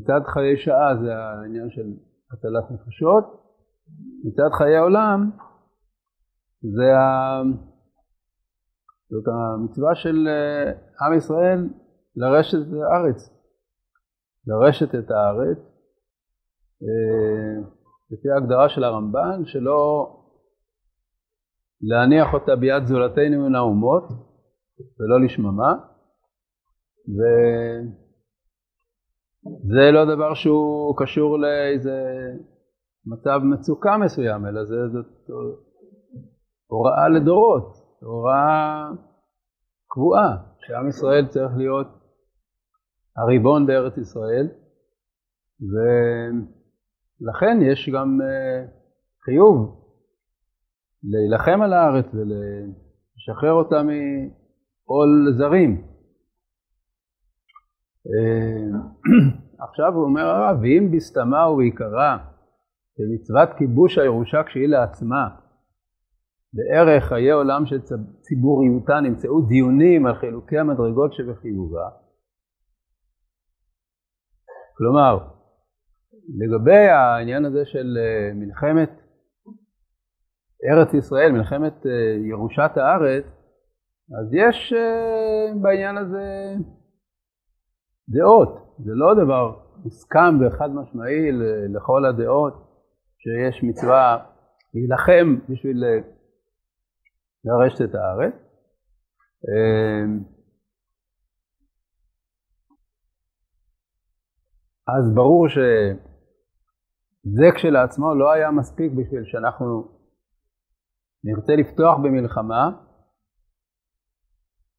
מצד חיי שעה זה העניין של הצלת נפשות, מצד חיי עולם זה ה... זאת המצווה של אה, עם ישראל לרשת את הארץ, לרשת את הארץ, אה, לפי ההגדרה של הרמב"ן, שלא להניח אותה ביד זולתנו מן האומות ולא לשממה, וזה לא דבר שהוא קשור לאיזה מצב מצוקה מסוים, אלא זה זאת הוראה לדורות, הוראה קבועה, שעם ישראל צריך להיות הריבון בארץ ישראל, ולכן יש גם אה, חיוב להילחם על הארץ ולשחרר אותה מעול זרים. אה, עכשיו הוא אומר הרב, ואם בסתמה ובעיקרה, במצוות כיבוש הירושה כשהיא לעצמה, בערך חיי עולם של ציבוריותה נמצאו דיונים על חילוקי המדרגות שבחיובה. כלומר, לגבי העניין הזה של אה, מלחמת ארץ ישראל, מלחמת אה, ירושת הארץ, אז יש אה, בעניין הזה דעות. זה לא דבר מוסכם וחד משמעי לכל הדעות שיש מצווה להילחם בשביל לרשת את הארץ. אמ, אז ברור שזה כשלעצמו לא היה מספיק בשביל שאנחנו נרצה לפתוח במלחמה,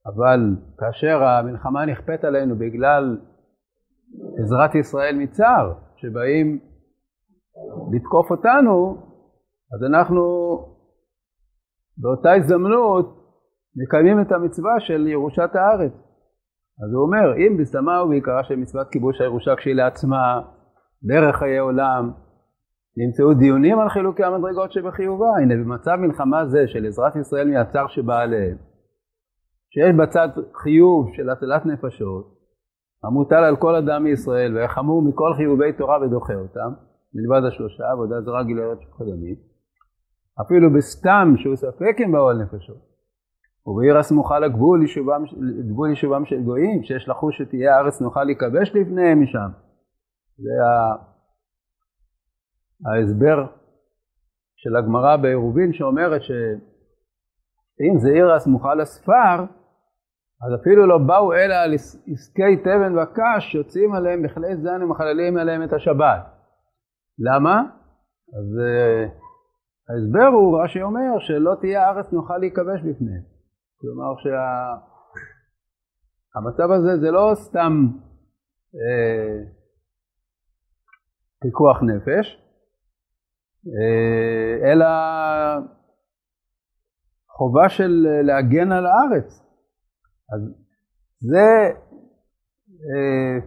אבל כאשר המלחמה נכפית עלינו בגלל עזרת ישראל מצער, שבאים לתקוף אותנו, אז אנחנו באותה הזדמנות מקיימים את המצווה של ירושת הארץ. אז הוא אומר, אם בסתמה ובעיקרה של מצוות כיבוש הירושה כשהיא לעצמה, דרך חיי עולם, נמצאו דיונים על חילוקי המדרגות שבחיובה. הנה, במצב מלחמה זה של עזרת ישראל מהצר שבא עליהם, שיש בצד חיוב של הצלת נפשות, המוטל על כל אדם מישראל, והחמור מכל חיובי תורה ודוחה אותם, מלבד השלושה, עבודה זרה גילויות שקדמית, אפילו בסתם שהוא ספק אם באו על נפשות. ובעיר הסמוכה לגבול יישובם, גבול יישובם של גויים, שיש לחוש שתהיה הארץ נוכל להיכבש לפניהם משם. זה ההסבר של הגמרא בעירובין שאומרת שאם זה עיר הסמוכה לספר, אז אפילו לא באו אלא על עסקי תבן וקש, יוצאים עליהם בכלי זן ומחללים עליהם את השבת. למה? אז אה, ההסבר הוא, רש"י אומר, שלא תהיה הארץ נוכל להיכבש בפניהם. כלומר שהמצב שה... הזה זה לא סתם אה, פיקוח נפש, אה, אלא חובה של להגן על הארץ. אז זה אה,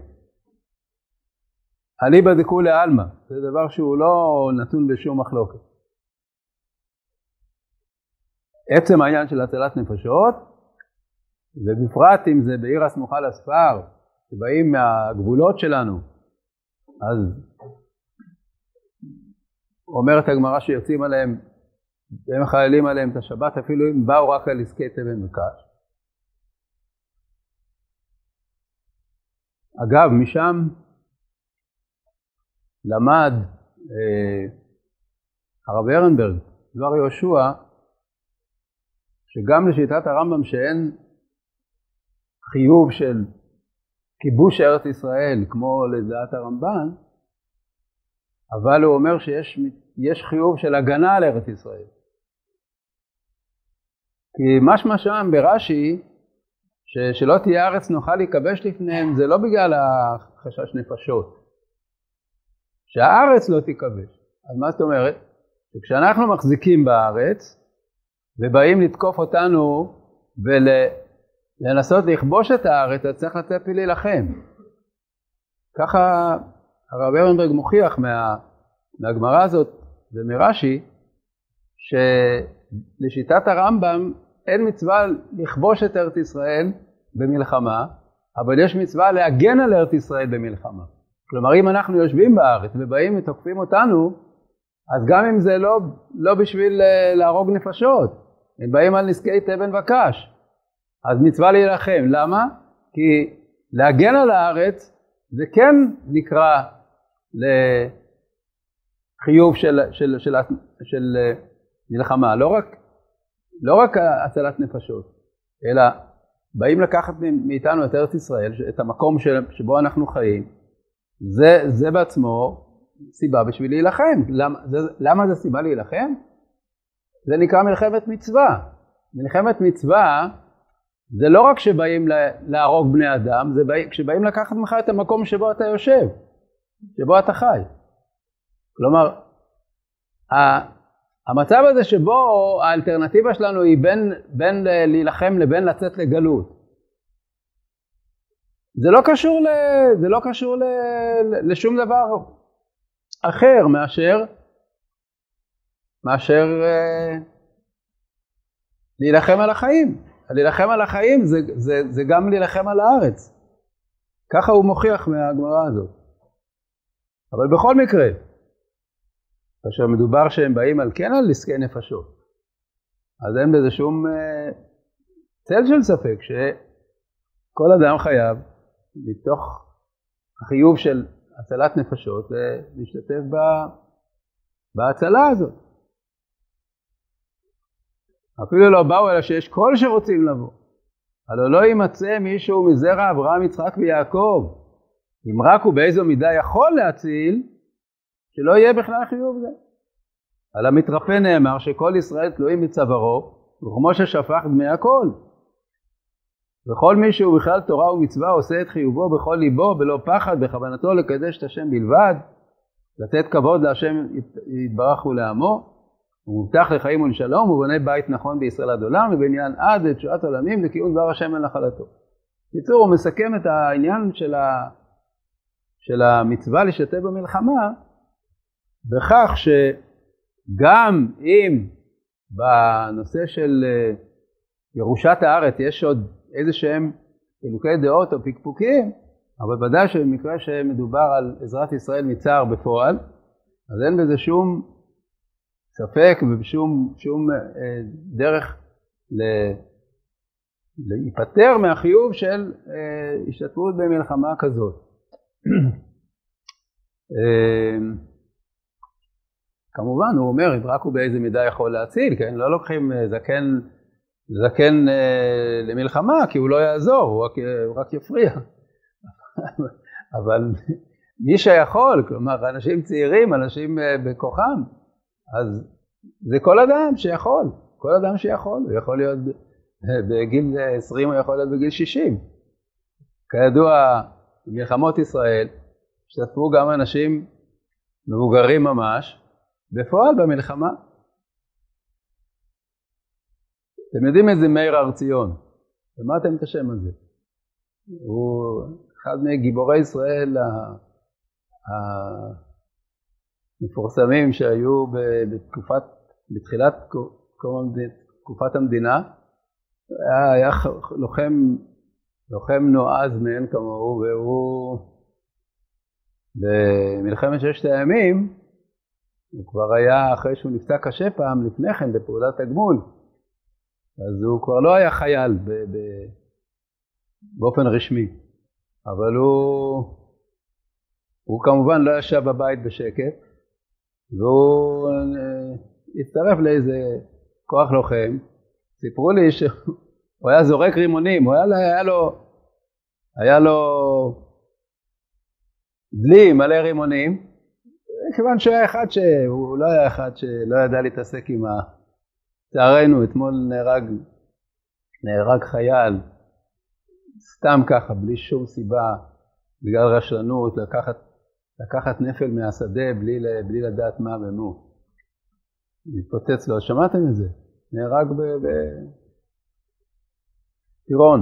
אליבא דכולי עלמא, זה דבר שהוא לא נתון בשום מחלוקת. עצם העניין של הצלת נפשות, ובפרט אם זה בעיר הסמוכה לספר, שבאים מהגבולות שלנו, אז אומרת הגמרא שיוצאים עליהם, הם מחללים עליהם את השבת, אפילו אם באו רק על עסקי תבן וקש. אגב, משם למד אה, הרב ארנברג, דבר יהושע, שגם לשיטת הרמב"ם שאין חיוב של כיבוש ארץ ישראל כמו לדעת הרמב"ן, אבל הוא אומר שיש חיוב של הגנה על ארץ ישראל. כי משמע שם ברש"י, ש, שלא תהיה ארץ נוחה להיכבש לפניהם, זה לא בגלל החשש נפשות. שהארץ לא תיכבש. אז מה זאת אומרת? שכשאנחנו מחזיקים בארץ, ובאים לתקוף אותנו ולנסות לכבוש את הארץ, אז צריך לצאת ולהילחם. ככה הרב ארנברג מוכיח מה, מהגמרא הזאת ומרש"י, שלשיטת הרמב"ם אין מצווה לכבוש את ארץ ישראל במלחמה, אבל יש מצווה להגן על ארץ ישראל במלחמה. כלומר, אם אנחנו יושבים בארץ ובאים ותוקפים אותנו, אז גם אם זה לא, לא בשביל אה, להרוג נפשות, הם באים על נזקי תבן וקש, אז מצווה להילחם. למה? כי להגן על הארץ זה כן נקרא לחיוב של, של, של, של, של אה, מלחמה, לא רק, לא רק הצלת נפשות, אלא באים לקחת מאיתנו את ארץ ישראל, את המקום שבו אנחנו חיים, זה, זה בעצמו סיבה בשביל להילחם. למה זה, למה זה סיבה להילחם? זה נקרא מלחמת מצווה. מלחמת מצווה זה לא רק שבאים להרוג בני אדם, זה בא, כשבאים לקחת ממך את המקום שבו אתה יושב, שבו אתה חי. כלומר, המצב הזה שבו האלטרנטיבה שלנו היא בין, בין להילחם לבין לצאת לגלות. זה לא קשור, ל, זה לא קשור ל, לשום דבר אחר מאשר, מאשר אה, להילחם על החיים. להילחם על החיים זה, זה, זה גם להילחם על הארץ. ככה הוא מוכיח מהגמרא הזאת. אבל בכל מקרה, כאשר מדובר שהם באים על כן על עסקי נפשות, אז אין בזה שום אה, צל של ספק שכל אדם חייב, מתוך החיוב של הצלת נפשות, להשתתף בהצלה הזאת. אפילו לא באו אלא שיש כל שרוצים לבוא. הלא לא יימצא מישהו מזרע אברהם, יצחק ויעקב, אם רק הוא באיזו מידה יכול להציל, שלא יהיה בכלל חיוב זה. על המתרפא נאמר שכל ישראל תלויים מצווארו, וכמו ששפך דמי הכל. וכל מי שהוא בכלל תורה ומצווה עושה את חיובו בכל ליבו, בלא פחד, בכוונתו לקדש את השם בלבד, לתת כבוד להשם יתברך ולעמו, הוא מובטח לחיים ולשלום, הוא בונה בית נכון בישראל עד עולם, ובעניין עד לתשועת עולמים לכיעון דבר השם לנחלתו. בקיצור, הוא מסכם את העניין של, ה... של המצווה להשתתף במלחמה, בכך שגם אם בנושא של אה, ירושת הארץ יש עוד איזה שהם חילוקי דעות או פקפוקים, אבל ודאי שבמקרה שמדובר על עזרת ישראל מצער בפועל, אז אין בזה שום ספק ובשום שום, אה, דרך ל, להיפטר מהחיוב של אה, השתתפות במלחמה כזאת. אה, כמובן, הוא אומר, אם רק הוא באיזה מידה יכול להציל, כן? לא לוקחים אה, זקן, זקן אה, למלחמה, כי הוא לא יעזור, הוא רק, הוא רק יפריע. אבל מי שיכול, כלומר, אנשים צעירים, אנשים אה, בכוחם, אז זה כל אדם שיכול, כל אדם שיכול, הוא יכול להיות בגיל 20, הוא יכול להיות בגיל 60. כידוע, במלחמות ישראל השתתפו גם אנשים מבוגרים ממש, בפועל במלחמה. אתם יודעים איזה מאיר הר ציון, שמעתם את השם הזה. הוא אחד מגיבורי ישראל המפורסמים שהיו בתקופת, בתחילת תקופת המדינה. היה, היה לוחם, לוחם נועז מאין כמוהו, והוא במלחמת ששת הימים, הוא כבר היה, אחרי שהוא נפצע קשה פעם לפני כן בפעולת הגמול, אז הוא כבר לא היה חייל ב, ב, באופן רשמי, אבל הוא, הוא כמובן לא ישב בבית בשקט, והוא אה, הצטרף לאיזה כוח לוחם, סיפרו לי שהוא היה זורק רימונים, הוא היה, היה לו, היה לו דלי מלא רימונים, כיוון שהוא היה אחד שהוא לא היה אחד שלא ידע להתעסק עם ה... לצערנו, אתמול נהרג, נהרג חייל, סתם ככה, בלי שום סיבה, בגלל רשלנות, לקחת, לקחת נפל מהשדה בלי, בלי לדעת מה ומו. התפוצץ לו, שמעתם את זה? נהרג בטירון.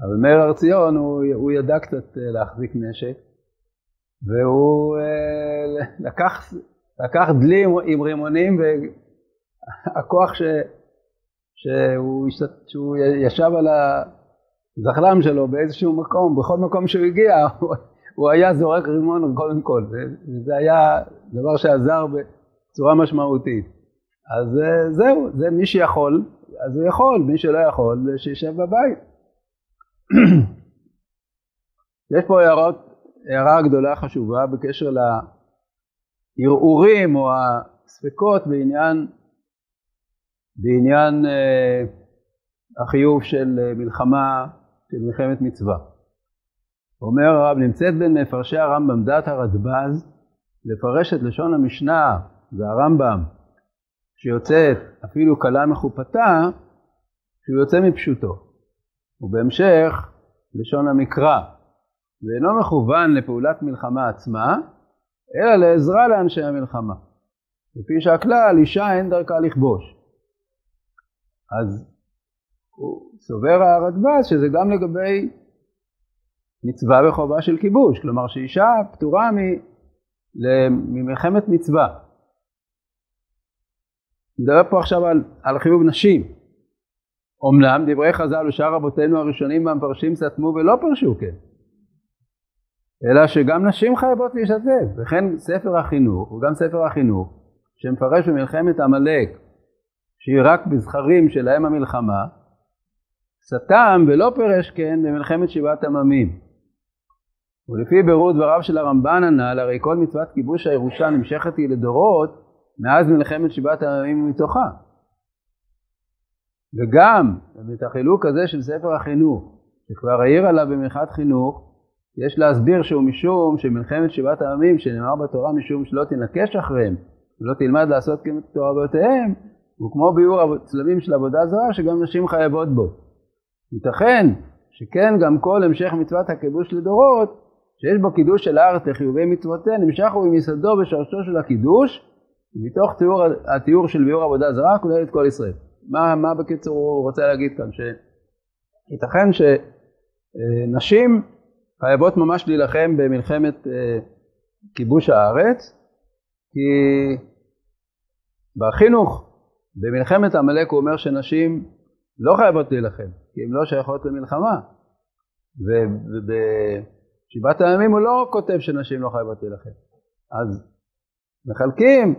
אבל מאיר הר ציון, הוא, הוא ידע קצת אה, להחזיק נשק, והוא אה, לקח, לקח דלי עם רימונים, והכוח ש, שהוא, שהוא ישב על הזחלם שלו באיזשהו מקום, בכל מקום שהוא הגיע, הוא, הוא היה זורק רימון קודם כל, זה היה דבר שעזר בצורה משמעותית. אז אה, זהו, זה מי שיכול, אז הוא יכול, מי שלא יכול, שישב בבית. יש פה הערות, הערה גדולה חשובה בקשר לערעורים או הספקות בעניין, בעניין אה, החיוב של אה, מלחמה, של מלחמת מצווה. אומר הרב, נמצאת בין מפרשי הרמב"ם דת הרדב"ז לפרש את לשון המשנה והרמב"ם שיוצאת אפילו קלה מחופתה, שהוא יוצא מפשוטו. ובהמשך לשון המקרא, ואינו מכוון לפעולת מלחמה עצמה, אלא לעזרה לאנשי המלחמה. לפי שהכלל, אישה אין דרכה לכבוש. אז הוא סובר הרדב"ז שזה גם לגבי מצווה וחובה של כיבוש, כלומר שאישה פטורה ממלחמת מצווה. נדבר פה עכשיו על, על חיוב נשים. אמנם דברי חז"ל ושאר רבותינו הראשונים והמפרשים סתמו ולא פרשו כן, אלא שגם נשים חייבות להשתתף, וכן ספר החינוך, וגם ספר החינוך, שמפרש במלחמת עמלק, שהיא רק בזכרים שלהם המלחמה, סתם ולא פירש כן במלחמת שבעת עממים. ולפי בירור דבריו של הרמב"ן הנ"ל, הרי כל מצוות כיבוש הירושה נמשכת היא לדורות מאז מלחמת שבעת הימים מתוכה. וגם את החילוק הזה של ספר החינוך, שכבר העיר עליו במלכת חינוך, יש להסביר שהוא משום שמלחמת שבעת הימים, שנאמר בתורה משום שלא תנקש אחריהם, ולא תלמד לעשות כתורתיהם, הוא כמו ביאור הצלבים של עבודה זרה, שגם נשים חייבות בו. ייתכן שכן גם כל המשך מצוות הכיבוש לדורות, שיש בו קידוש של הארץ לחיובי מצוותיה, נמשך הוא ממסעדו בשורשו של הקידוש, מתוך תיאור, התיאור של ביאור עבודה זרה כולל את כל ישראל. מה, מה בקיצור הוא רוצה להגיד כאן? שייתכן שנשים חייבות ממש להילחם במלחמת אה, כיבוש הארץ, כי בחינוך, במלחמת עמלק הוא אומר שנשים לא חייבות להילחם, כי הן לא שייכות למלחמה. ובשבעת הימים הוא לא כותב שנשים לא חייבות להילחם. אז מחלקים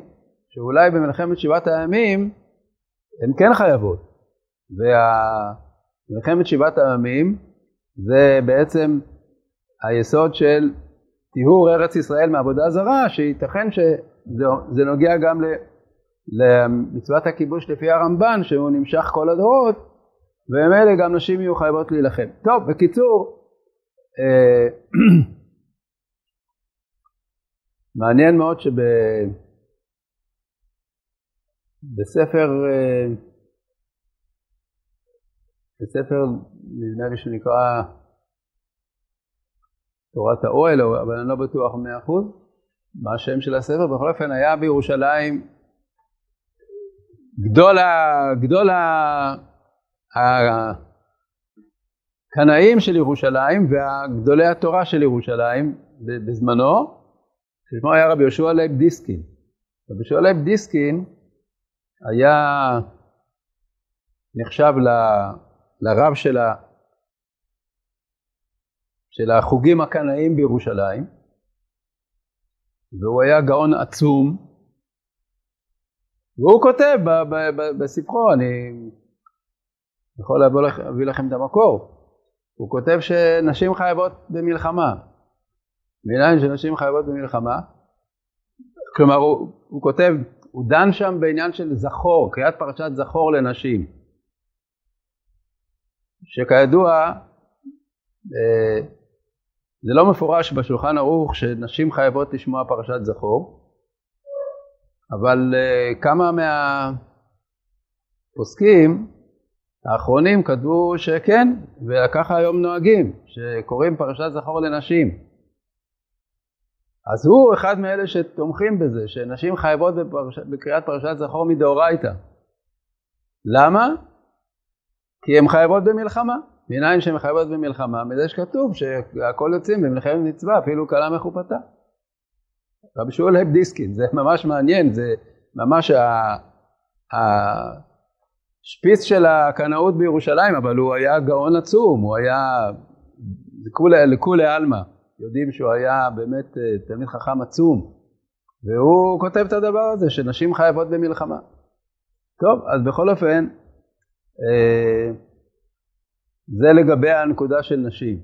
שאולי במלחמת שבעת הימים הן כן חייבות. ומלחמת שבעת הימים זה בעצם היסוד של טיהור ארץ ישראל מעבודה זרה, שייתכן שזה נוגע גם למצוות הכיבוש לפי הרמב"ן, שהוא נמשך כל הדורות, וממילא גם נשים יהיו חייבות להילחם. טוב, בקיצור, אה, מעניין מאוד שב... בספר, אה, בספר נדמה לי שנקרא תורת האוהל, אבל אני לא בטוח מאה אחוז מה השם של הספר, בכל אופן היה בירושלים גדול, גדול הקנאים של ירושלים והגדולי התורה של ירושלים בזמנו, ששמו היה רבי יהושע לייב דיסקין. רבי יהושע לייב דיסקין היה נחשב ל, לרב של, ה, של החוגים הקנאים בירושלים, והוא היה גאון עצום, והוא כותב בספרו, אני יכול להביא לכם את המקור, הוא כותב שנשים חייבות במלחמה. מניין שנשים חייבות במלחמה? כלומר, הוא, הוא כותב הוא דן שם בעניין של זכור, קריאת פרשת זכור לנשים. שכידוע, אה, זה לא מפורש בשולחן ערוך שנשים חייבות לשמוע פרשת זכור, אבל אה, כמה מהפוסקים האחרונים כתבו שכן, וככה היום נוהגים, שקוראים פרשת זכור לנשים. אז הוא אחד מאלה שתומכים בזה, שנשים חייבות בפרש... בקריאת פרשת זכור מדאורייתא. למה? כי הן חייבות במלחמה. מניין שהן חייבות במלחמה? מזה שכתוב שהכל יוצאים במלחמת מצווה, אפילו כלה מחופתה. רבי שאול הב דיסקין, זה ממש מעניין, זה ממש. השפיץ של הקנאות בירושלים, אבל הוא היה גאון עצום, הוא היה לכולי עלמא, יודעים שהוא היה באמת אה, תלמיד חכם עצום, והוא כותב את הדבר הזה, שנשים חייבות במלחמה. טוב, אז בכל אופן, אה, זה לגבי הנקודה של נשים.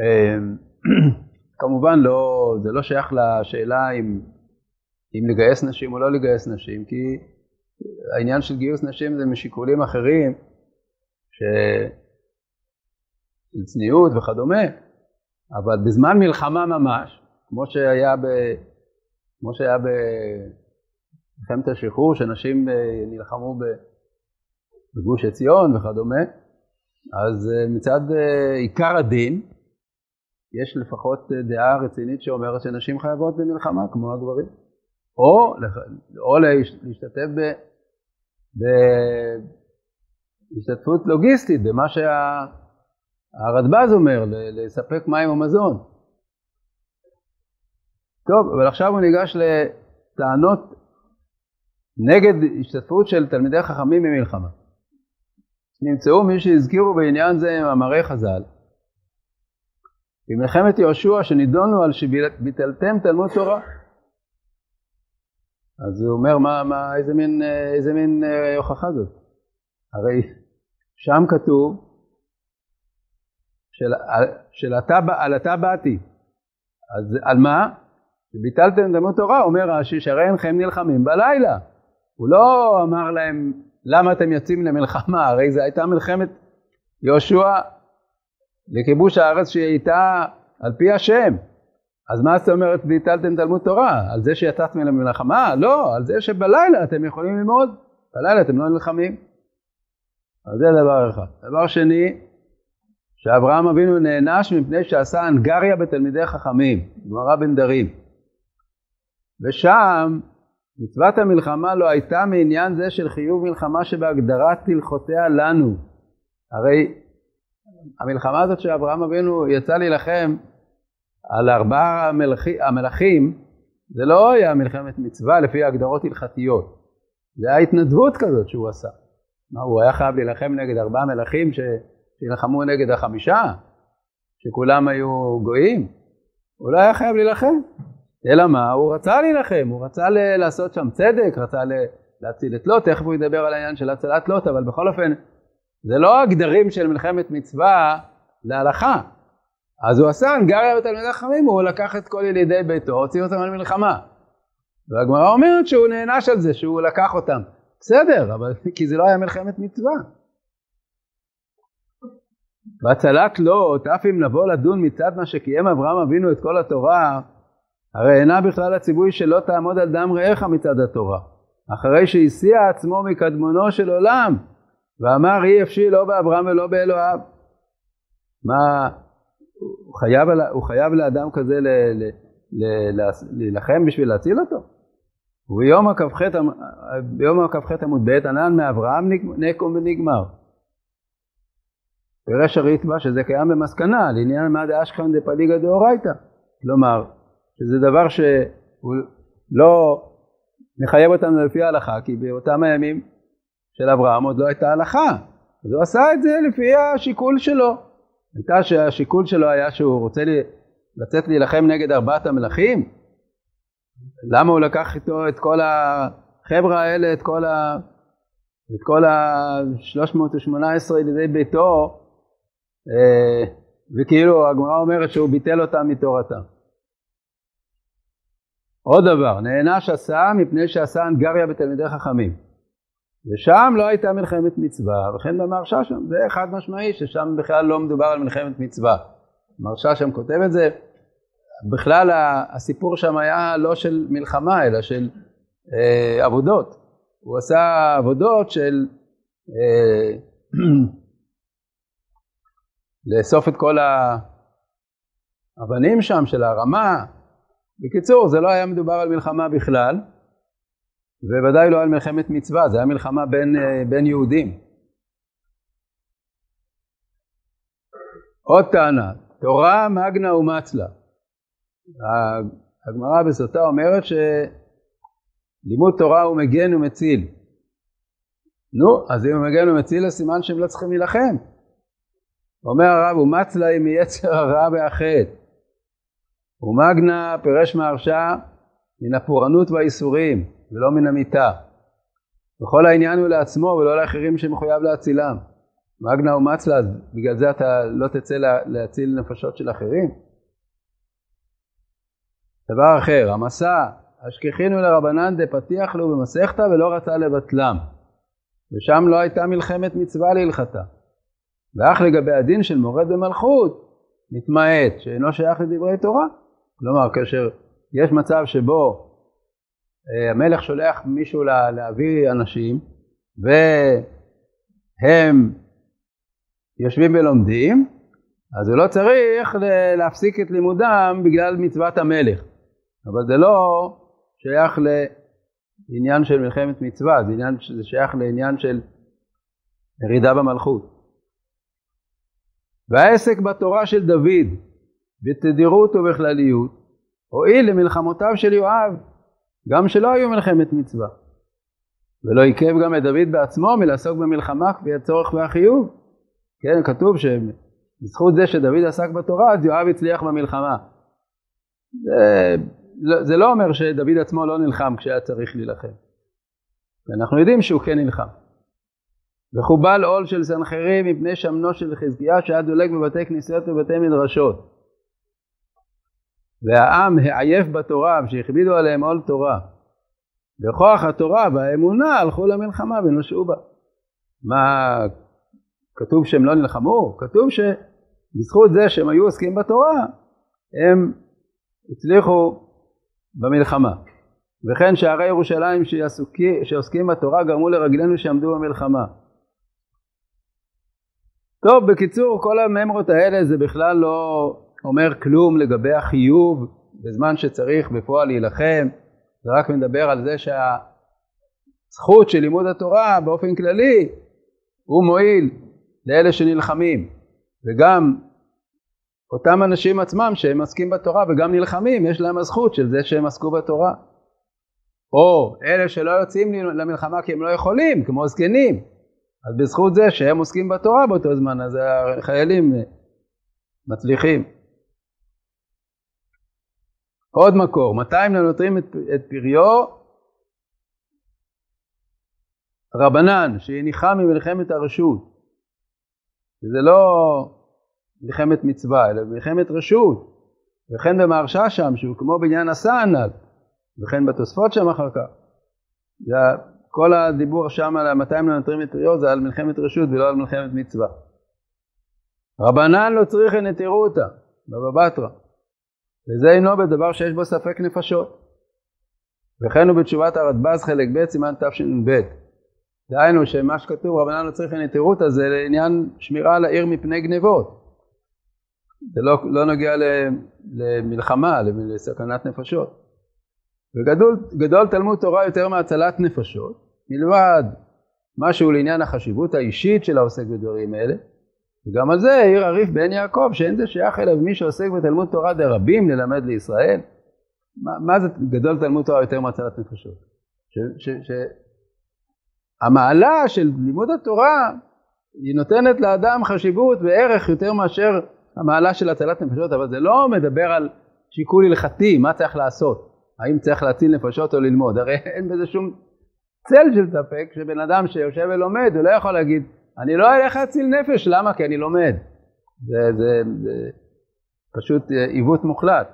אה, כמובן לא, זה לא שייך לשאלה אם, אם לגייס נשים או לא לגייס נשים, כי העניין של גיוס נשים זה משיקולים אחרים, ש... של צניעות וכדומה, אבל בזמן מלחמה ממש, כמו שהיה, ב... כמו שהיה במלחמת השחרור, שאנשים אה, נלחמו בגוש עציון וכדומה, אז אה, מצד אה, עיקר הדין, יש לפחות דעה רצינית שאומרת שנשים חייבות במלחמה כמו הגברים. או, או להשתתף ב, בהשתתפות לוגיסטית, במה שהרדב"ז אומר, לספק מים ומזון. טוב, אבל עכשיו הוא ניגש לטענות נגד השתתפות של תלמידי חכמים במלחמה. נמצאו מי שהזכירו בעניין זה מאמרי חז"ל. במלחמת יהושע שנידונו על שביטלתם תלמוד תורה. אז הוא אומר, מה, מה, איזה מין, איזה מין אה, הוכחה זאת? הרי שם כתוב של, של אתה, על אתה באתי. אז על מה? שביטלתם תלמוד תורה, אומר רש"י, שהרי אינכם נלחמים בלילה. הוא לא אמר להם, למה אתם יוצאים למלחמה? הרי זו הייתה מלחמת יהושע לכיבוש הארץ שהיא הייתה על פי השם. אז מה זאת אומרת ביטלתם תלמוד תורה? על זה שיצאתם למלחמה? לא, על זה שבלילה אתם יכולים ללמוד, בלילה אתם לא נלחמים. אז זה דבר אחד. דבר שני, שאברהם אבינו נענש מפני שעשה הנגריה בתלמידי חכמים, גמרא בן דרים. ושם מצוות המלחמה לא הייתה מעניין זה של חיוב מלחמה שבהגדרת הלכותיה לנו. הרי המלחמה הזאת שאברהם אבינו יצא להילחם על ארבעה המלכים, המלכים, זה לא היה מלחמת מצווה לפי הגדרות הלכתיות, זה היה התנדבות כזאת שהוא עשה. מה, הוא היה חייב להילחם נגד ארבעה מלכים שנלחמו נגד החמישה, שכולם היו גויים? הוא לא היה חייב להילחם. אלא מה? הוא רצה להילחם, הוא רצה ל- לעשות שם צדק, רצה ל- להציל את לוט, תכף הוא ידבר על העניין של הצלת לוט, אבל בכל אופן, זה לא הגדרים של מלחמת מצווה להלכה. אז הוא עשה הנגריה בתלמידי חכמים, הוא לקח את כל ילידי ביתו, הוציא אותם על מלחמה. והגמרא אומרת שהוא נענש על זה, שהוא לקח אותם. בסדר, אבל כי זה לא היה מלחמת מצווה. והצלת לוט, אף אם נבוא לדון מצד מה שקיים אברהם אבינו את כל התורה, הרי אינה בכלל הציווי שלא תעמוד על דם רעך מצד התורה, אחרי שהסיע עצמו מקדמונו של עולם, ואמר אי אפשי לא באברהם ולא באלוהיו. מה, הוא חייב, הוא חייב לאדם כזה להילחם בשביל להציל אותו? וביום הכ"ח עמוד ב' ענן מאברהם נקום ונגמר. פירש הריטב"א שזה קיים במסקנה לעניין מה דאשכחן דפליגא דאורייתא. כלומר, שזה דבר שהוא לא מחייב אותנו לפי ההלכה, כי באותם הימים של אברהם עוד לא הייתה הלכה. אז הוא עשה את זה לפי השיקול שלו. הייתה שהשיקול שלו היה שהוא רוצה לי, לצאת להילחם נגד ארבעת המלכים? למה הוא לקח איתו את כל החבר'ה האלה, את כל ה... את כל ה-318 ילידי ביתו, אה, וכאילו הגמרא אומרת שהוא ביטל אותם מתורתם. עוד דבר, נענש עשה מפני שעשה הנגריה בתלמידי חכמים. ושם לא הייתה מלחמת מצווה, וכן במרשה שם, זה חד משמעי ששם בכלל לא מדובר על מלחמת מצווה. מרשה שם כותב את זה, בכלל הסיפור שם היה לא של מלחמה אלא של אה, עבודות. הוא עשה עבודות של אה, לאסוף את כל האבנים שם של הרמה, בקיצור, זה לא היה מדובר על מלחמה בכלל, וודאי לא על מלחמת מצווה, זה היה מלחמה בין, אה, בין יהודים. עוד טענה, תורה מגנה ומצלה. הגמרא בסוטה אומרת שלימוד תורה הוא מגן ומציל. נו, אז אם הוא מגן ומציל לסימן שהם לא צריכים להילחם. אומר הרב, אומץ להם מיצר הרע והחטא. ומגנה פירש מהרשע מן הפורענות והאיסורים, ולא מן המיתה. וכל העניין הוא לעצמו ולא לאחרים שמחויב להצילם. מגנה אומץ לה, בגלל זה אתה לא תצא לה, להציל נפשות של אחרים? דבר אחר, המסע, השכחינו לרבנן דפתיח לו במסכתא ולא רצה לבטלם. ושם לא הייתה מלחמת מצווה להלכתה. ואך לגבי הדין של מורד במלכות, מתמעט, שאינו שייך לדברי תורה. כלומר, כאשר יש מצב שבו אה, המלך שולח מישהו לה, להביא אנשים, והם יושבים ולומדים, אז הוא לא צריך להפסיק את לימודם בגלל מצוות המלך. אבל זה לא שייך לעניין של מלחמת מצווה, זה, עניין, זה שייך לעניין של ירידה במלכות. והעסק בתורה של דוד, בתדירות ובכלליות, הועיל למלחמותיו של יואב, גם שלא היו מלחמת מצווה. ולא עיכב גם את דוד בעצמו מלעסוק במלחמה כפי הצורך והחיוב. כן, כתוב שבזכות זה שדוד עסק בתורה, אז יואב הצליח במלחמה. זה, לא, זה לא אומר שדוד עצמו לא נלחם כשהיה צריך להילחם. אנחנו יודעים שהוא כן נלחם. וחובל עול של סנחריב מפני שמנו של חזקיה שהיה דולק בבתי כנסיות ובתי מדרשות. והעם העייף בתורה שהכבידו עליהם עול תורה. בכוח התורה והאמונה הלכו למלחמה ונושעו בה. מה כתוב שהם לא נלחמו? כתוב שבזכות זה שהם היו עוסקים בתורה הם הצליחו במלחמה. וכן שערי ירושלים שעוסקים בתורה גרמו לרגלינו שעמדו במלחמה. טוב, בקיצור, כל הממרות האלה זה בכלל לא אומר כלום לגבי החיוב בזמן שצריך בפועל להילחם, זה רק מדבר על זה שהזכות של לימוד התורה באופן כללי הוא מועיל לאלה שנלחמים, וגם אותם אנשים עצמם שהם עסקים בתורה וגם נלחמים, יש להם הזכות של זה שהם עסקו בתורה. או אלה שלא יוצאים למלחמה כי הם לא יכולים, כמו זקנים, אז בזכות זה שהם עוסקים בתורה באותו זמן, אז החיילים מצליחים. עוד מקור, מתי הם נותרים את, את פריו? רבנן, שהניחה ממלחמת הרשות. זה לא מלחמת מצווה, אלא מלחמת רשות. וכן במהרשה שם, שהוא כמו בניין הסענל, וכן בתוספות שם אחר כך. זה כל הדיבור שם על מתי הם נותרים את פריו זה על מלחמת רשות ולא על מלחמת מצווה. רבנן לא צריכי נטירותא, בבא בתרא. וזה אינו בדבר שיש בו ספק נפשות. וכן הוא בתשובת הרדב"ז חלק ב' סימן תשנ"ב. דהיינו שמה שכתוב רבנן לא צריכי נטירותא זה לעניין שמירה על העיר מפני גנבות. זה לא, לא נוגע למלחמה, לסכנת נפשות. וגדול תלמוד תורה יותר מהצלת נפשות, מלבד משהו לעניין החשיבות האישית של העוסק בדברים אלה, וגם על זה העיר הריף בן יעקב, שאין זה שייך אליו מי שעוסק בתלמוד תורה דרבים ללמד לישראל. מה, מה זה גדול תלמוד תורה יותר מהצלת נפשות? שהמעלה של לימוד התורה היא נותנת לאדם חשיבות וערך יותר מאשר המעלה של הצלת נפשות, אבל זה לא מדבר על שיקול הלכתי, מה צריך לעשות. האם צריך להציל נפשות או ללמוד? הרי אין בזה שום צל של ספק שבן אדם שיושב ולומד, הוא לא יכול להגיד, אני לא אלך להציל נפש, למה? כי אני לומד. זה, זה, זה פשוט עיוות מוחלט.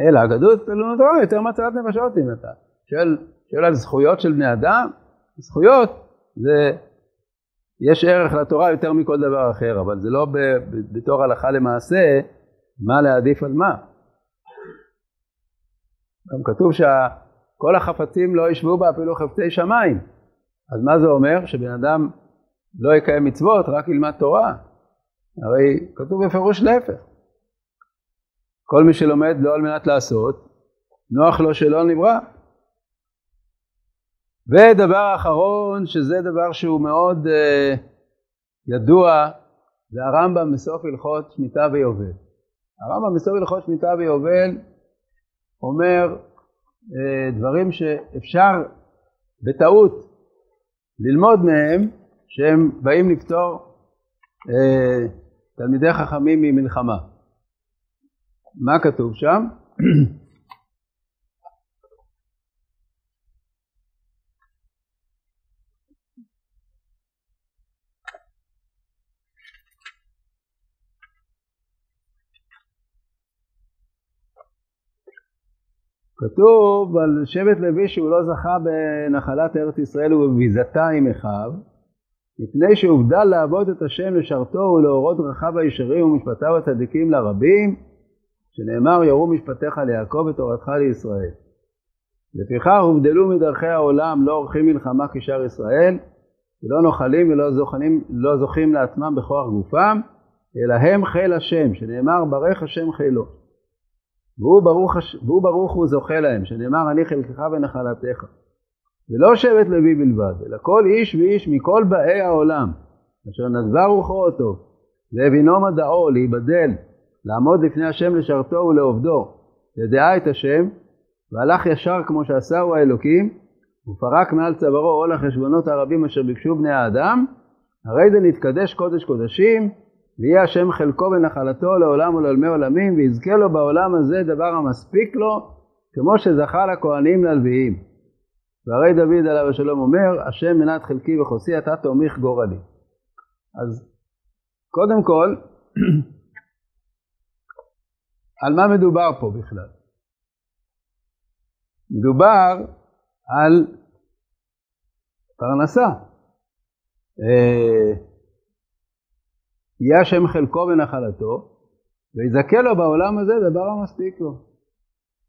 אלא הגדות תלמוד תורה יותר מצלת נפשות אם אתה שואל, שואל על זכויות של בני אדם, זכויות זה, יש ערך לתורה יותר מכל דבר אחר, אבל זה לא ב, ב, בתור הלכה למעשה מה להעדיף על מה. גם כתוב שכל החפצים לא ישבו בה אפילו חפצי שמיים. אז מה זה אומר? שבן אדם לא יקיים מצוות, רק ילמד תורה. הרי כתוב בפירוש להפך. כל מי שלומד לא על מנת לעשות, נוח לו שלא נברא. ודבר אחרון, שזה דבר שהוא מאוד uh, ידוע, זה הרמב"ם בסוף הלכות שמיטה ויובל. הרמב"ם בסוף הלכות שמיטה ויובל אומר אה, דברים שאפשר בטעות ללמוד מהם שהם באים לפתור אה, תלמידי חכמים ממלחמה. מה כתוב שם? כתוב על שבט לוי שהוא לא זכה בנחלת ארץ ישראל ובביזתה עם אחיו, מפני שהובדל לעבוד את השם לשרתו ולאורות דרכיו הישרים ומשפטיו הצדיקים לרבים, שנאמר יראו משפטיך ליעקב ותורתך לישראל. לפיכך הובדלו מדרכי העולם, לא עורכים מלחמה כשאר ישראל, ולא נוחלים ולא זוכנים, לא זוכים לעצמם בכוח גופם, אלא הם חיל השם, שנאמר ברך השם חילו. והוא ברוך, והוא ברוך הוא זוכה להם, שנאמר אני חלקך ונחלתך. ולא שבט לוי בלבד, אלא כל איש ואיש מכל באי העולם, אשר נדבה רוחו אותו, והבינו מדעו להיבדל, לעמוד לפני השם לשרתו ולעובדו, ידעה את השם, והלך ישר כמו שעשהו האלוקים, ופרק מעל צווארו עול החשבונות הרבים אשר ביקשו בני האדם, הרי זה נתקדש קודש קודשים, ויהיה השם חלקו ונחלתו לעולם ולעולמי עולמים, ויזכה לו בעולם הזה דבר המספיק לו, כמו שזכה לכהנים ללוויים. והרי דוד עליו השלום אומר, השם מנת חלקי וחוסי, אתה תומך גורלי. אז קודם כל, על מה מדובר פה בכלל? מדובר על פרנסה. אה, יהיה השם חלקו ונחלתו, ויזכה לו בעולם הזה דבר המספיק לו.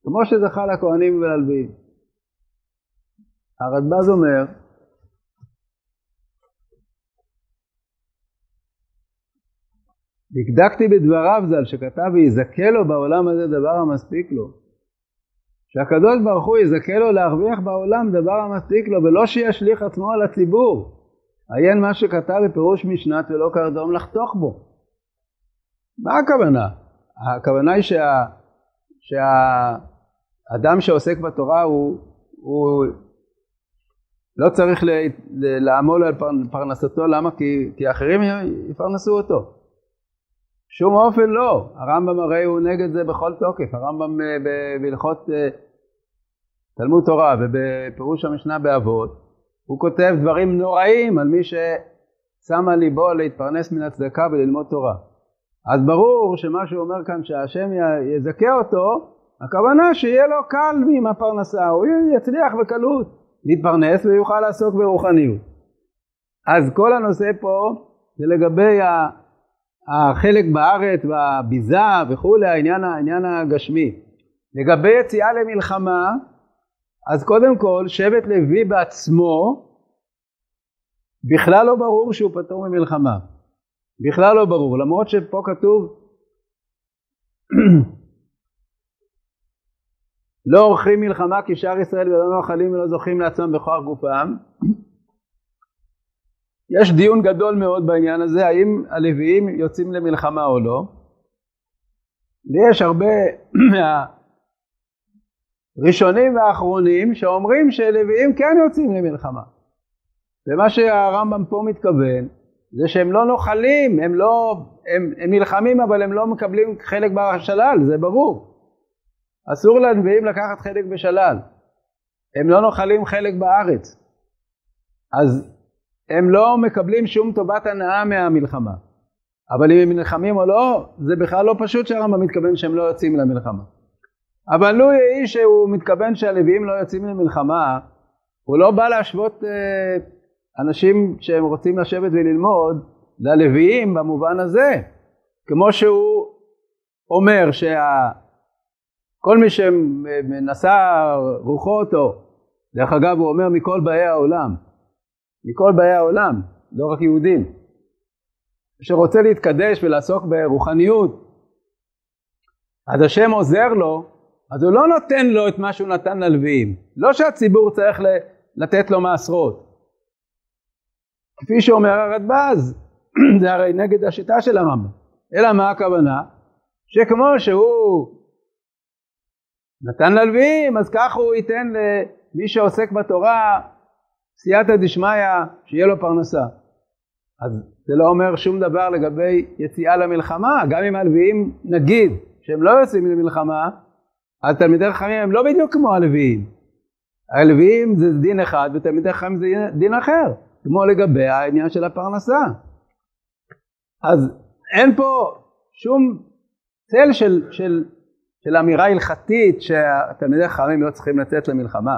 כמו שזכה לכהנים וללוויים. הרדב"ז אומר, דקדקתי בדבריו ז"ל שכתב ויזכה לו בעולם הזה דבר המספיק לו. שהקדוש ברוך הוא יזכה לו להרוויח בעולם דבר המספיק לו ולא שישליך עצמו על הציבור. עיין מה שכתב בפירוש משנת ולא קרדום לחתוך בו. מה הכוונה? הכוונה היא שה, שהאדם שעוסק בתורה הוא, הוא לא צריך ל, ל, לעמול על פרנסתו, למה? כי, כי אחרים יפרנסו אותו. שום אופן לא, הרמב"ם הרי הוא נגד זה בכל תוקף, הרמב"ם אה, בהלכות אה, תלמוד תורה ובפירוש המשנה באבות, הוא כותב דברים נוראים על מי ששם על ליבו להתפרנס מן הצדקה וללמוד תורה. אז ברור שמה שהוא אומר כאן שהשם יזכה אותו, הכוונה שיהיה לו קל עם הפרנסה, הוא יצליח בקלות להתפרנס ויוכל לעסוק ברוחניות. אז כל הנושא פה זה לגבי החלק בארץ והביזה וכולי, העניין, העניין הגשמי. לגבי יציאה למלחמה, אז קודם כל שבט לוי בעצמו בכלל לא ברור שהוא פטור ממלחמה. בכלל לא ברור, למרות שפה כתוב לא עורכים מלחמה כי שאר ישראל ולא נאכלים ולא זוכים לעצמם בכוח גופם. יש דיון גדול מאוד בעניין הזה, האם הלוויים יוצאים למלחמה או לא. ויש הרבה מהראשונים והאחרונים שאומרים שלוויים כן יוצאים למלחמה. ומה שהרמב"ם פה מתכוון זה שהם לא נוחלים, הם לא, הם, הם נלחמים אבל הם לא מקבלים חלק בשלל, זה ברור. אסור לנביאים לקחת חלק בשלל. הם לא נוחלים חלק בארץ. אז הם לא מקבלים שום טובת הנאה מהמלחמה. אבל אם הם נלחמים או לא, זה בכלל לא פשוט שהרמב"ם מתכוון שהם לא יוצאים למלחמה. אבל לו יהי שהוא מתכוון שהלוויים לא יוצאים למלחמה, הוא לא בא להשוות אה, אנשים שהם רוצים לשבת וללמוד, ללוויים במובן הזה. כמו שהוא אומר שכל מי שנשא רוחו אותו, דרך אגב הוא אומר מכל באי העולם, מכל באי העולם, לא רק יהודים, שרוצה להתקדש ולעסוק ברוחניות, אז השם עוזר לו, אז הוא לא נותן לו את מה שהוא נתן ללוויים. לא שהציבור צריך לתת לו מעשרות. כפי שאומר הרדב"ז, זה הרי נגד השיטה של הרמב"ם. אלא מה הכוונה? שכמו שהוא נתן ללוויים, אז כך הוא ייתן למי שעוסק בתורה סייעתא דשמיא, שיהיה לו פרנסה. אז זה לא אומר שום דבר לגבי יציאה למלחמה, גם אם הלוויים נגיד שהם לא יוצאים למלחמה, אז תלמידי חכמים הם לא בדיוק כמו הלוויים. הלוויים זה דין אחד ותלמידי חכמים זה דין אחר, כמו לגבי העניין של הפרנסה. אז אין פה שום צל של, של, של אמירה הלכתית שהתלמידי חכמים לא צריכים לצאת למלחמה.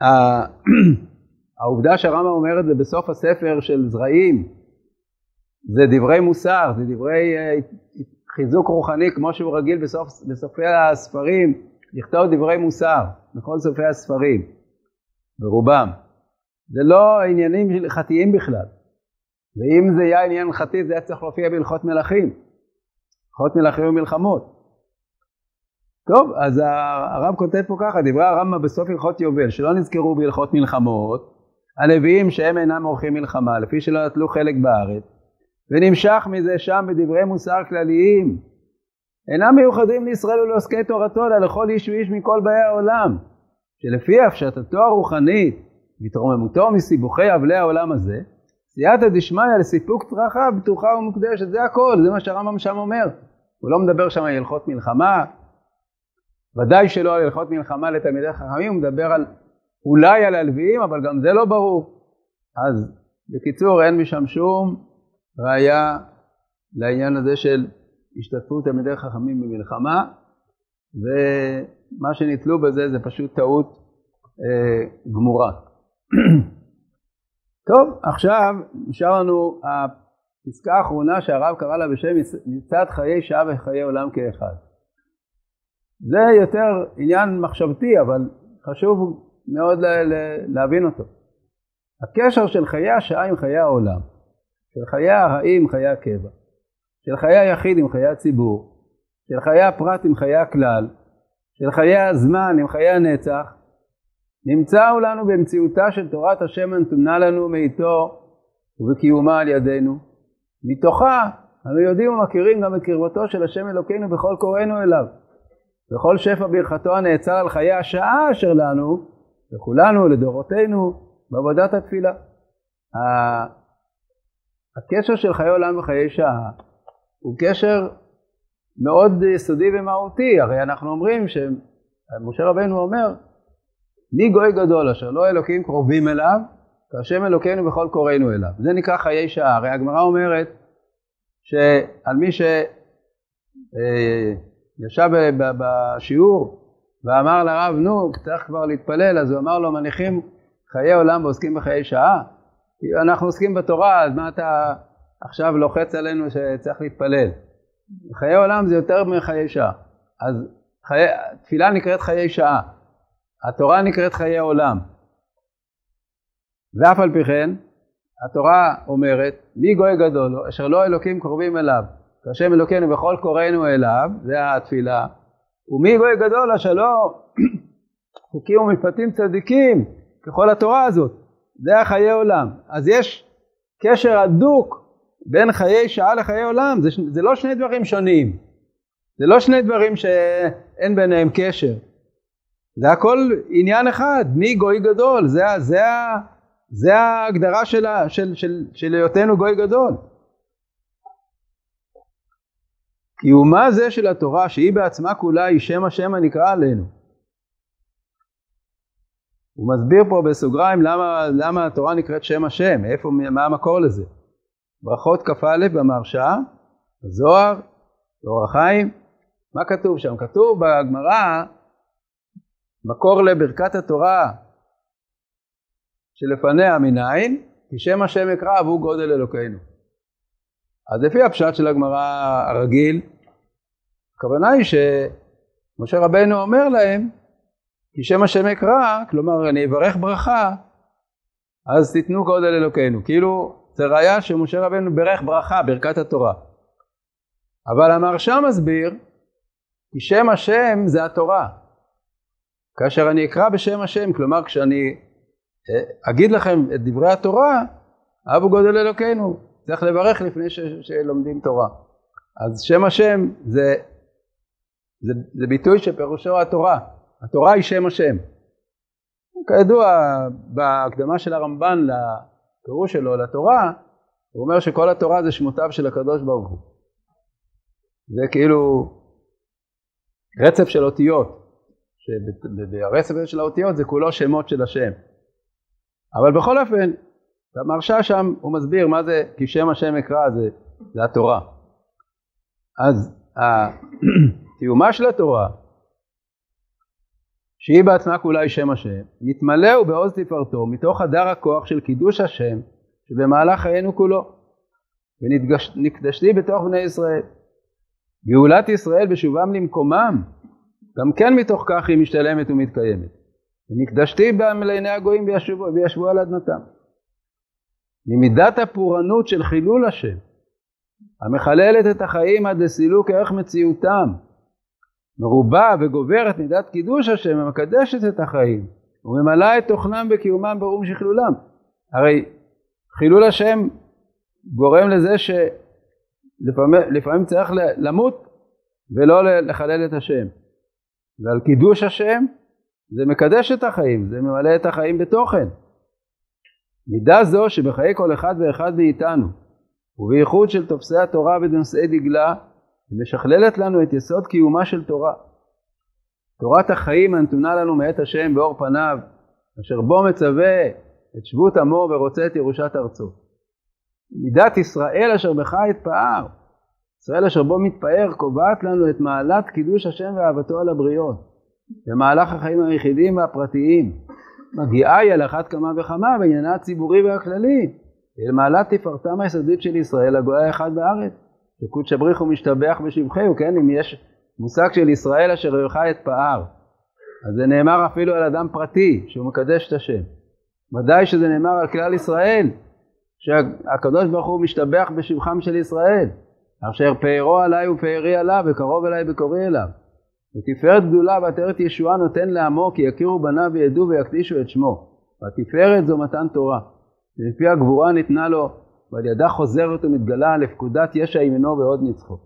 העובדה שהרמב"ם אומר את זה בסוף הספר של זרעים, זה דברי מוסר, זה דברי אה, חיזוק רוחני כמו שהוא רגיל בסוף, בסופי הספרים, לכתוב דברי מוסר, בכל סופי הספרים, ברובם. זה לא עניינים הלכתיים בכלל. ואם זה היה עניין הלכתי זה היה צריך להופיע בהלכות מלכים. הלכות מלכים ומלחמות. טוב, אז הרב כותב פה ככה, דברי הרמב"ם בסוף הלכות יובל, שלא נזכרו בהלכות מלחמות, הנביאים שהם אינם עורכים מלחמה, לפי שלא נטלו חלק בארץ, ונמשך מזה שם בדברי מוסר כלליים, אינם מיוחדים לישראל ולעוסקי תורתו, אלא לכל איש ואיש מכל באי העולם, שלפי הפשטתו הרוחנית, והתרוממותו מסיבוכי אבלי העולם הזה, סייעתא דשמיא לסיפוק צרכיו בטוחה ומוקדשת, זה הכל, זה מה שהרמב"ם שם אומר. הוא לא מדבר שם על הלכות מלחמה, ודאי שלא על הלכות מלחמה לתלמידי חכמים, הוא מדבר על אולי על הלוויים, אבל גם זה לא ברור. אז בקיצור, אין משם שום ראיה לעניין הזה של השתתפות תלמידי חכמים במלחמה, ומה שנתלו בזה זה פשוט טעות אה, גמורה. טוב, עכשיו נשאר לנו הפסקה האחרונה שהרב קרא לה בשם מצד חיי שעה וחיי עולם כאחד. זה יותר עניין מחשבתי, אבל חשוב מאוד להבין אותו. הקשר של חיי השעה עם חיי העולם, של חיי הרעים עם חיי הקבע, של חיי היחיד עם חיי הציבור, של חיי הפרט עם חיי הכלל, של חיי הזמן עם חיי הנצח, נמצא לנו במציאותה של תורת השם הנתונה לנו מאיתו ובקיומה על ידינו. מתוכה אנו יודעים ומכירים גם את קרבתו של השם אלוקינו בכל קוראינו אליו. וכל שפע ברכתו הנעצר על חיי השעה אשר לנו, לכולנו, לדורותינו, בעבודת התפילה. הקשר של חיי עולם וחיי שעה הוא קשר מאוד יסודי ומהותי, הרי אנחנו אומרים שמשה רבנו אומר, מי גוי גדול אשר לא אלוקים קרובים אליו, והשם אלוקינו בכל קוראינו אליו. זה נקרא חיי שעה. הרי הגמרא אומרת שעל מי שישב אה, בשיעור ואמר לרב, נו, צריך כבר להתפלל, אז הוא אמר לו, מניחים חיי עולם ועוסקים בחיי שעה? אנחנו עוסקים בתורה, אז מה אתה עכשיו לוחץ עלינו שצריך להתפלל? חיי עולם זה יותר מחיי שעה. אז חיי, תפילה נקראת חיי שעה. התורה נקראת חיי עולם. ואף על פי כן, התורה אומרת, מי גוי גדול, אשר לא אלוקים קרובים אליו, כשם אלוקינו בכל קוראינו אליו, זה התפילה, ומי גוי גדול לא חוקים ומשפטים צדיקים, ככל התורה הזאת, זה החיי עולם. אז יש קשר הדוק בין חיי שעה לחיי עולם, זה, זה לא שני דברים שונים, זה לא שני דברים שאין ביניהם קשר. זה הכל עניין אחד, מי גוי גדול, זה, זה, זה ההגדרה של, של, של, של היותנו גוי גדול. קיומה זה של התורה שהיא בעצמה כולה היא שם השם הנקרא עלינו. הוא מסביר פה בסוגריים למה, למה התורה נקראת שם השם, איפה, מה המקור לזה. ברכות כ"א במרשה, זוהר, אור החיים, מה כתוב שם? כתוב בגמרא מקור לברכת התורה שלפניה מניין, כי שם השם אקרא והוא גודל אלוקינו. אז לפי הפשט של הגמרא הרגיל, הכוונה היא שמשה רבנו אומר להם, כי שם השם אקרא, כלומר אני אברך ברכה, אז תיתנו גודל אלוקינו. כאילו זה ראיה שמשה רבנו ברך ברכה, ברכת התורה. אבל המרשה מסביר, כי שם השם זה התורה. כאשר אני אקרא בשם השם, כלומר כשאני אה, אגיד לכם את דברי התורה, אבו גודל אלוקינו, צריך לברך לפני ש, שלומדים תורה. אז שם השם זה, זה, זה ביטוי שפירושו התורה, התורה היא שם השם. כידוע, בהקדמה של הרמב"ן לפירוש שלו לתורה, הוא אומר שכל התורה זה שמותיו של הקדוש ברוך הוא. זה כאילו רצף של אותיות, שהרצף של האותיות זה כולו שמות של השם. אבל בכל אופן, המרשה שם הוא מסביר מה זה כי שם השם אקרא זה, זה התורה. אז קיומה של התורה, שהיא בעצמה כולה היא שם השם, מתמלאו בעוז תפארתו מתוך הדר הכוח של קידוש השם שבמהלך חיינו כולו, ונקדשתי בתוך בני ישראל. גאולת ישראל בשובם למקומם, גם כן מתוך כך היא משתלמת ומתקיימת. ונקדשתי בהם לעיני הגויים וישבו, וישבו על אדמתם. ממידת הפורענות של חילול השם, המחללת את החיים עד לסילוק ערך מציאותם, מרובה וגוברת מידת קידוש השם המקדשת את החיים וממלאה את תוכנם בקיומם ברום שכלולם. הרי חילול השם גורם לזה שלפעמים צריך למות ולא לחלל את השם. ועל קידוש השם זה מקדש את החיים, זה ממלא את החיים בתוכן. מידה זו שבחיי כל אחד ואחד מאיתנו, ובייחוד של תופסי התורה ונושאי דגלה, היא משכללת לנו את יסוד קיומה של תורה. תורת החיים הנתונה לנו מאת השם באור פניו, אשר בו מצווה את שבות עמו ורוצה את ירושת ארצו. מידת ישראל אשר בך אתפאר, ישראל אשר בו מתפאר, קובעת לנו את מעלת קידוש השם ואהבתו על הבריות, במהלך החיים היחידים והפרטיים. מגיעה היא על אחת כמה וכמה בעניינה הציבורי והכללי, אל מעלת תפארתם היסודית של ישראל, הגוי האחד בארץ. שקודש הבריך ומשתבח בשבחהו, כן? אם יש מושג של ישראל אשר יאכל את פאר, אז זה נאמר אפילו על אדם פרטי, שהוא מקדש את השם. ודאי שזה נאמר על כלל ישראל, שהקדוש ברוך הוא משתבח בשבחם של ישראל, אשר פארו עליי ופארי עליו, וקרוב אליי בקורי אליו. ותפארת גדולה ועטרת ישועה נותן לעמו, כי יכירו בניו וידעו ויקדישו את שמו. והתפארת זו מתן תורה. ולפי הגבורה ניתנה לו, ועל ידה חוזרת ומתגלה לפקודת ישע ימינו ועוד נצחו.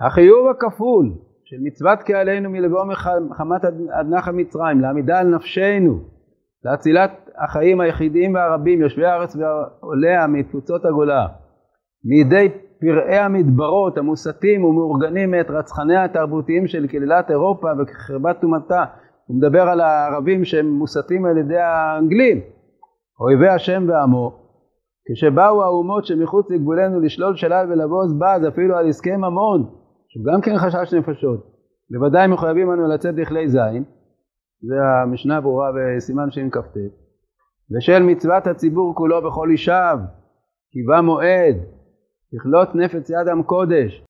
החיוב הכפול של מצוות קהלינו מלבוא מחמת עד נחל מצרים, לעמידה על נפשנו, להצילת החיים היחידים והרבים, יושבי הארץ ועוליה מתפוצות הגולה, מידי פראי המדברות המוסתים ומאורגנים מאת רצחניה התרבותיים של קהילת אירופה וכחרבת טומאתה, הוא מדבר על הערבים שהם מוסתים על ידי האנגלים, אויבי השם ועמו, כשבאו האומות שמחוץ לגבולנו לשלול שלל ולבוז בז אפילו על עסקי ממון, שהוא גם כן חשש נפשות, בוודאי מחויבים אנו לצאת לכלי זין, זה המשנה ברורה בסימן שכ"ט, ושל מצוות הציבור כולו בכל אישיו, כי בא מועד, לכלות נפץ ידם קודש,